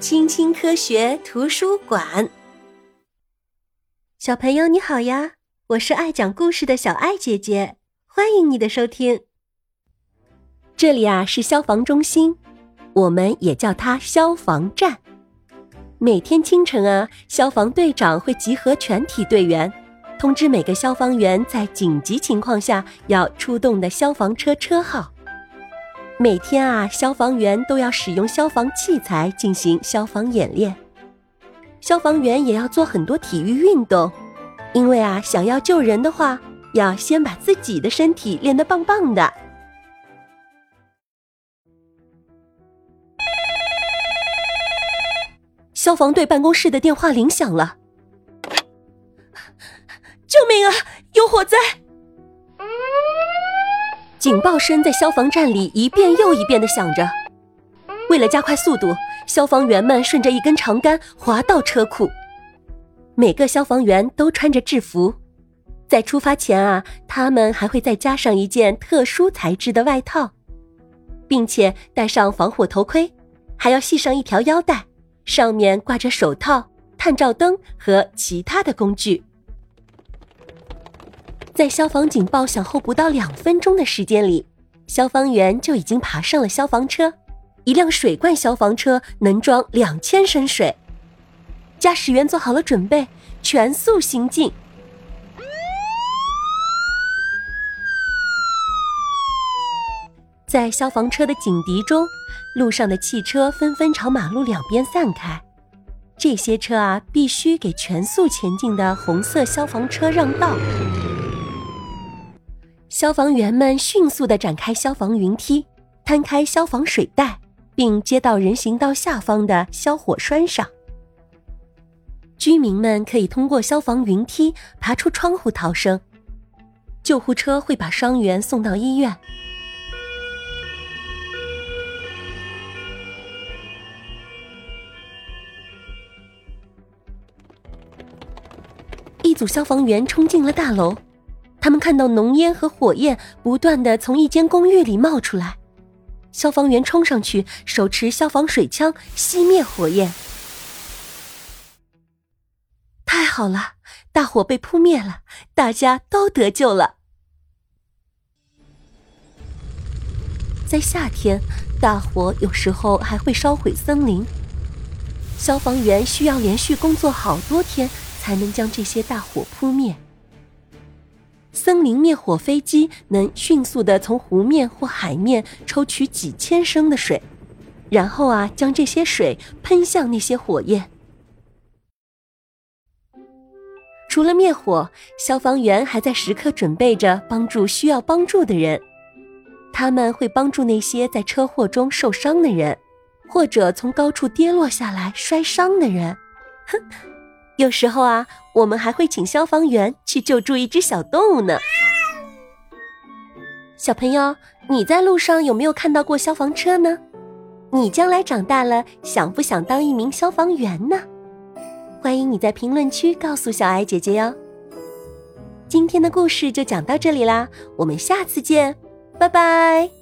青青科学图书馆。小朋友你好呀，我是爱讲故事的小爱姐姐，欢迎你的收听。这里啊是消防中心，我们也叫它消防站。每天清晨啊，消防队长会集合全体队员，通知每个消防员在紧急情况下要出动的消防车车号。每天啊，消防员都要使用消防器材进行消防演练。消防员也要做很多体育运动，因为啊，想要救人的话，要先把自己的身体练得棒棒的。消防队办公室的电话铃响了，救命啊！有火灾！警报声在消防站里一遍又一遍的响着。为了加快速度，消防员们顺着一根长杆滑到车库。每个消防员都穿着制服，在出发前啊，他们还会再加上一件特殊材质的外套，并且戴上防火头盔，还要系上一条腰带，上面挂着手套、探照灯和其他的工具。在消防警报响后不到两分钟的时间里，消防员就已经爬上了消防车。一辆水罐消防车能装两千升水。驾驶员做好了准备，全速行进。在消防车的警笛中，路上的汽车纷纷朝马路两边散开。这些车啊，必须给全速前进的红色消防车让道。消防员们迅速的展开消防云梯，摊开消防水带，并接到人行道下方的消火栓上。居民们可以通过消防云梯爬出窗户逃生。救护车会把伤员送到医院。一组消防员冲进了大楼。他们看到浓烟和火焰不断的从一间公寓里冒出来，消防员冲上去，手持消防水枪熄灭火焰。太好了，大火被扑灭了，大家都得救了。在夏天，大火有时候还会烧毁森林，消防员需要连续工作好多天才能将这些大火扑灭。森林灭火飞机能迅速的从湖面或海面抽取几千升的水，然后啊，将这些水喷向那些火焰。除了灭火，消防员还在时刻准备着帮助需要帮助的人。他们会帮助那些在车祸中受伤的人，或者从高处跌落下来摔伤的人。哼。有时候啊，我们还会请消防员去救助一只小动物呢。小朋友，你在路上有没有看到过消防车呢？你将来长大了想不想当一名消防员呢？欢迎你在评论区告诉小爱姐姐哟。今天的故事就讲到这里啦，我们下次见，拜拜。